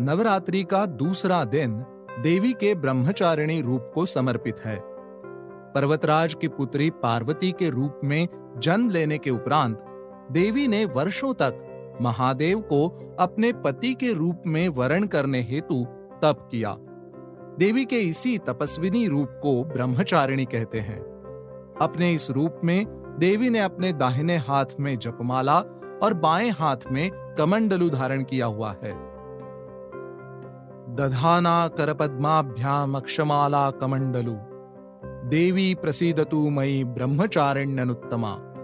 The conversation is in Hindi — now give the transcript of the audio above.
नवरात्रि का दूसरा दिन देवी के ब्रह्मचारिणी रूप को समर्पित है। पर्वतराज की पुत्री पार्वती के रूप में जन्म लेने के उपरांत देवी ने वर्षों तक महादेव को अपने पति के रूप में वर्ण करने हेतु तप किया। देवी के इसी तपस्विनी रूप को ब्रह्मचारिणी कहते हैं। अपने इस रूप में देवी ने अपने दाहिने हाथ में जपमाला और बाएँ हाथ में कमंडलू धारण किया हुआ है। दधाना करपद्माभ्यामक्षमाला कमंडलु देवी प्रसीदतु मयि ब्रह्मचारिण्यनुत्तमा।